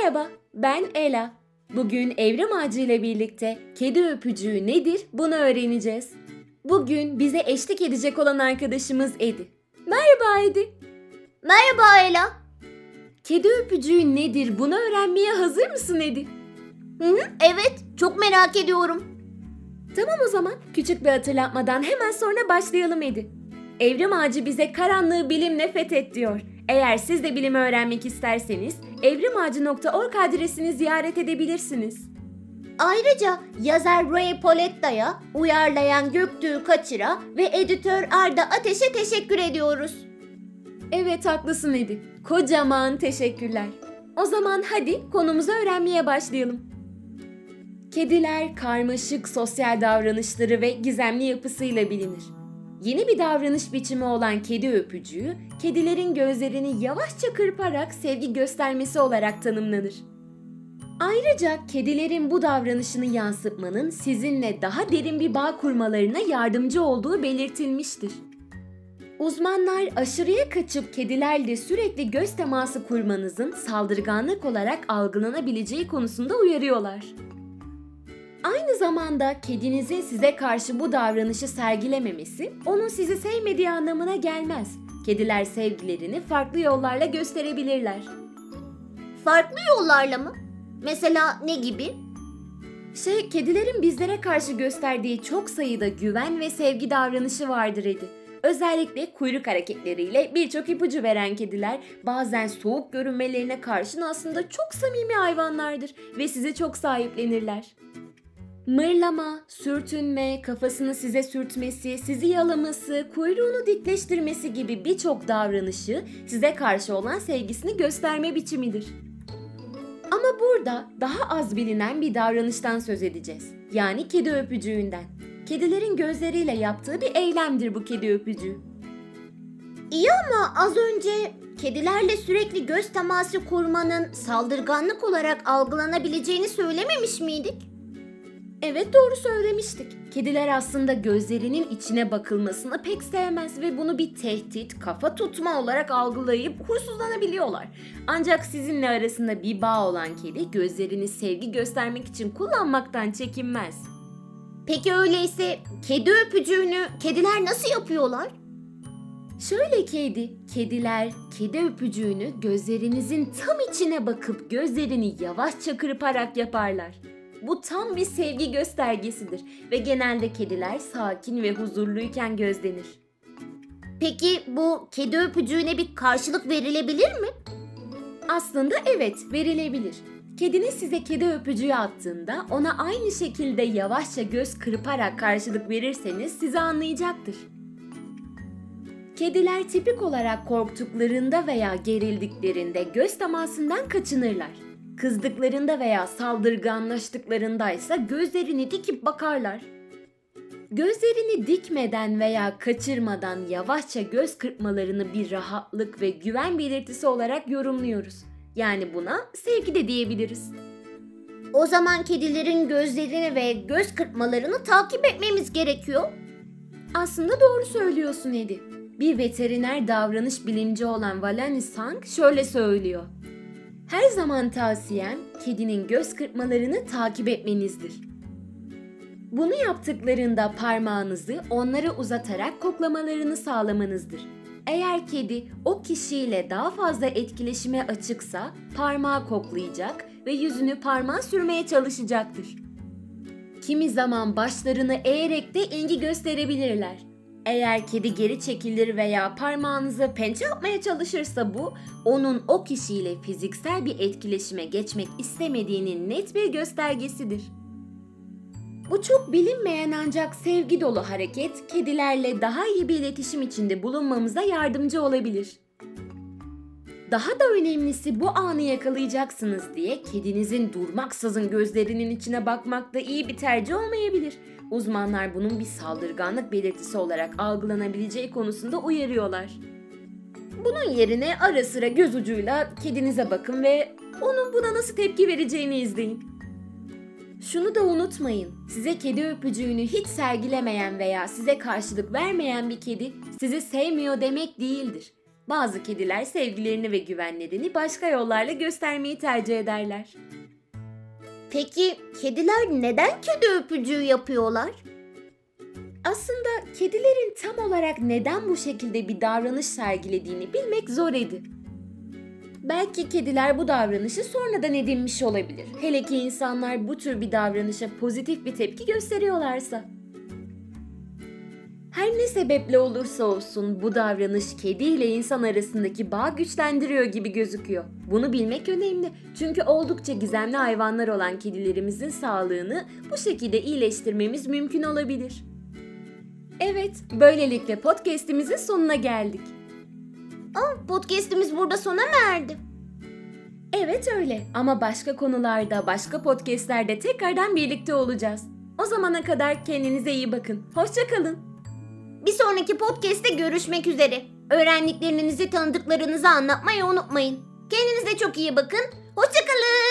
Merhaba, ben Ela. Bugün Evrim Ağacı ile birlikte kedi öpücüğü nedir bunu öğreneceğiz. Bugün bize eşlik edecek olan arkadaşımız Edi. Merhaba Edi. Merhaba Ela. Kedi öpücüğü nedir bunu öğrenmeye hazır mısın Edi? Hı hı, evet, çok merak ediyorum. Tamam o zaman küçük bir hatırlatmadan hemen sonra başlayalım Edi. Evrim Ağacı bize karanlığı bilimle fethet diyor. Eğer siz de bilimi öğrenmek isterseniz evrimağacı.org adresini ziyaret edebilirsiniz. Ayrıca yazar Ray Poletta'ya, uyarlayan Göktürk Kaçır'a ve editör Arda Ateş'e teşekkür ediyoruz. Evet haklısın Edi. Kocaman teşekkürler. O zaman hadi konumuzu öğrenmeye başlayalım. Kediler karmaşık sosyal davranışları ve gizemli yapısıyla bilinir. Yeni bir davranış biçimi olan kedi öpücüğü, kedilerin gözlerini yavaşça kırparak sevgi göstermesi olarak tanımlanır. Ayrıca kedilerin bu davranışını yansıtmanın sizinle daha derin bir bağ kurmalarına yardımcı olduğu belirtilmiştir. Uzmanlar aşırıya kaçıp kedilerle sürekli göz teması kurmanızın saldırganlık olarak algılanabileceği konusunda uyarıyorlar. Aynı zamanda kedinizin size karşı bu davranışı sergilememesi onun sizi sevmediği anlamına gelmez. Kediler sevgilerini farklı yollarla gösterebilirler. Farklı yollarla mı? Mesela ne gibi? Şey, kedilerin bizlere karşı gösterdiği çok sayıda güven ve sevgi davranışı vardır Edi. Özellikle kuyruk hareketleriyle birçok ipucu veren kediler bazen soğuk görünmelerine karşın aslında çok samimi hayvanlardır ve sizi çok sahiplenirler. Mırlama, sürtünme, kafasını size sürtmesi, sizi yalaması, kuyruğunu dikleştirmesi gibi birçok davranışı size karşı olan sevgisini gösterme biçimidir. Ama burada daha az bilinen bir davranıştan söz edeceğiz. Yani kedi öpücüğünden. Kedilerin gözleriyle yaptığı bir eylemdir bu kedi öpücüğü. İyi ama az önce kedilerle sürekli göz teması kurmanın saldırganlık olarak algılanabileceğini söylememiş miydik? Evet doğru söylemiştik. Kediler aslında gözlerinin içine bakılmasını pek sevmez ve bunu bir tehdit, kafa tutma olarak algılayıp huysuzlanabiliyorlar. Ancak sizinle arasında bir bağ olan kedi gözlerini sevgi göstermek için kullanmaktan çekinmez. Peki öyleyse kedi öpücüğünü kediler nasıl yapıyorlar? Şöyle kedi, kediler kedi öpücüğünü gözlerinizin tam içine bakıp gözlerini yavaşça kırparak yaparlar. Bu tam bir sevgi göstergesidir ve genelde kediler sakin ve huzurluyken gözlenir. Peki bu kedi öpücüğüne bir karşılık verilebilir mi? Aslında evet, verilebilir. Kediniz size kedi öpücüğü attığında ona aynı şekilde yavaşça göz kırparak karşılık verirseniz sizi anlayacaktır. Kediler tipik olarak korktuklarında veya gerildiklerinde göz temasından kaçınırlar. Kızdıklarında veya saldırganlaştıklarında ise gözlerini dikip bakarlar. Gözlerini dikmeden veya kaçırmadan yavaşça göz kırpmalarını bir rahatlık ve güven belirtisi olarak yorumluyoruz. Yani buna sevgi de diyebiliriz. O zaman kedilerin gözlerini ve göz kırpmalarını takip etmemiz gerekiyor. Aslında doğru söylüyorsun Edi. Bir veteriner davranış bilimci olan Valani Sang şöyle söylüyor. Her zaman tavsiyem kedinin göz kırpmalarını takip etmenizdir. Bunu yaptıklarında parmağınızı onlara uzatarak koklamalarını sağlamanızdır. Eğer kedi o kişiyle daha fazla etkileşime açıksa parmağı koklayacak ve yüzünü parmağa sürmeye çalışacaktır. Kimi zaman başlarını eğerek de ilgi gösterebilirler. Eğer kedi geri çekilir veya parmağınızı pençe yapmaya çalışırsa bu, onun o kişiyle fiziksel bir etkileşime geçmek istemediğinin net bir göstergesidir. Bu çok bilinmeyen ancak sevgi dolu hareket kedilerle daha iyi bir iletişim içinde bulunmamıza yardımcı olabilir. Daha da önemlisi bu anı yakalayacaksınız diye kedinizin durmaksızın gözlerinin içine bakmak da iyi bir tercih olmayabilir. Uzmanlar bunun bir saldırganlık belirtisi olarak algılanabileceği konusunda uyarıyorlar. Bunun yerine ara sıra göz ucuyla kedinize bakın ve onun buna nasıl tepki vereceğini izleyin. Şunu da unutmayın. Size kedi öpücüğünü hiç sergilemeyen veya size karşılık vermeyen bir kedi sizi sevmiyor demek değildir. Bazı kediler sevgilerini ve güvenlerini başka yollarla göstermeyi tercih ederler. Peki kediler neden kedi öpücüğü yapıyorlar? Aslında kedilerin tam olarak neden bu şekilde bir davranış sergilediğini bilmek zor idi. Belki kediler bu davranışı sonradan edinmiş olabilir. Hele ki insanlar bu tür bir davranışa pozitif bir tepki gösteriyorlarsa. Ne sebeple olursa olsun bu davranış kedi ile insan arasındaki bağı güçlendiriyor gibi gözüküyor. Bunu bilmek önemli. Çünkü oldukça gizemli hayvanlar olan kedilerimizin sağlığını bu şekilde iyileştirmemiz mümkün olabilir. Evet, böylelikle podcast'imizin sonuna geldik. Podcast'imiz burada sona mı erdi? Evet öyle ama başka konularda, başka podcast'lerde tekrardan birlikte olacağız. O zamana kadar kendinize iyi bakın. Hoşçakalın. Bir sonraki podcast'te görüşmek üzere. Öğrendiklerinizi tanıdıklarınıza anlatmayı unutmayın. Kendinize çok iyi bakın. Hoşçakalın.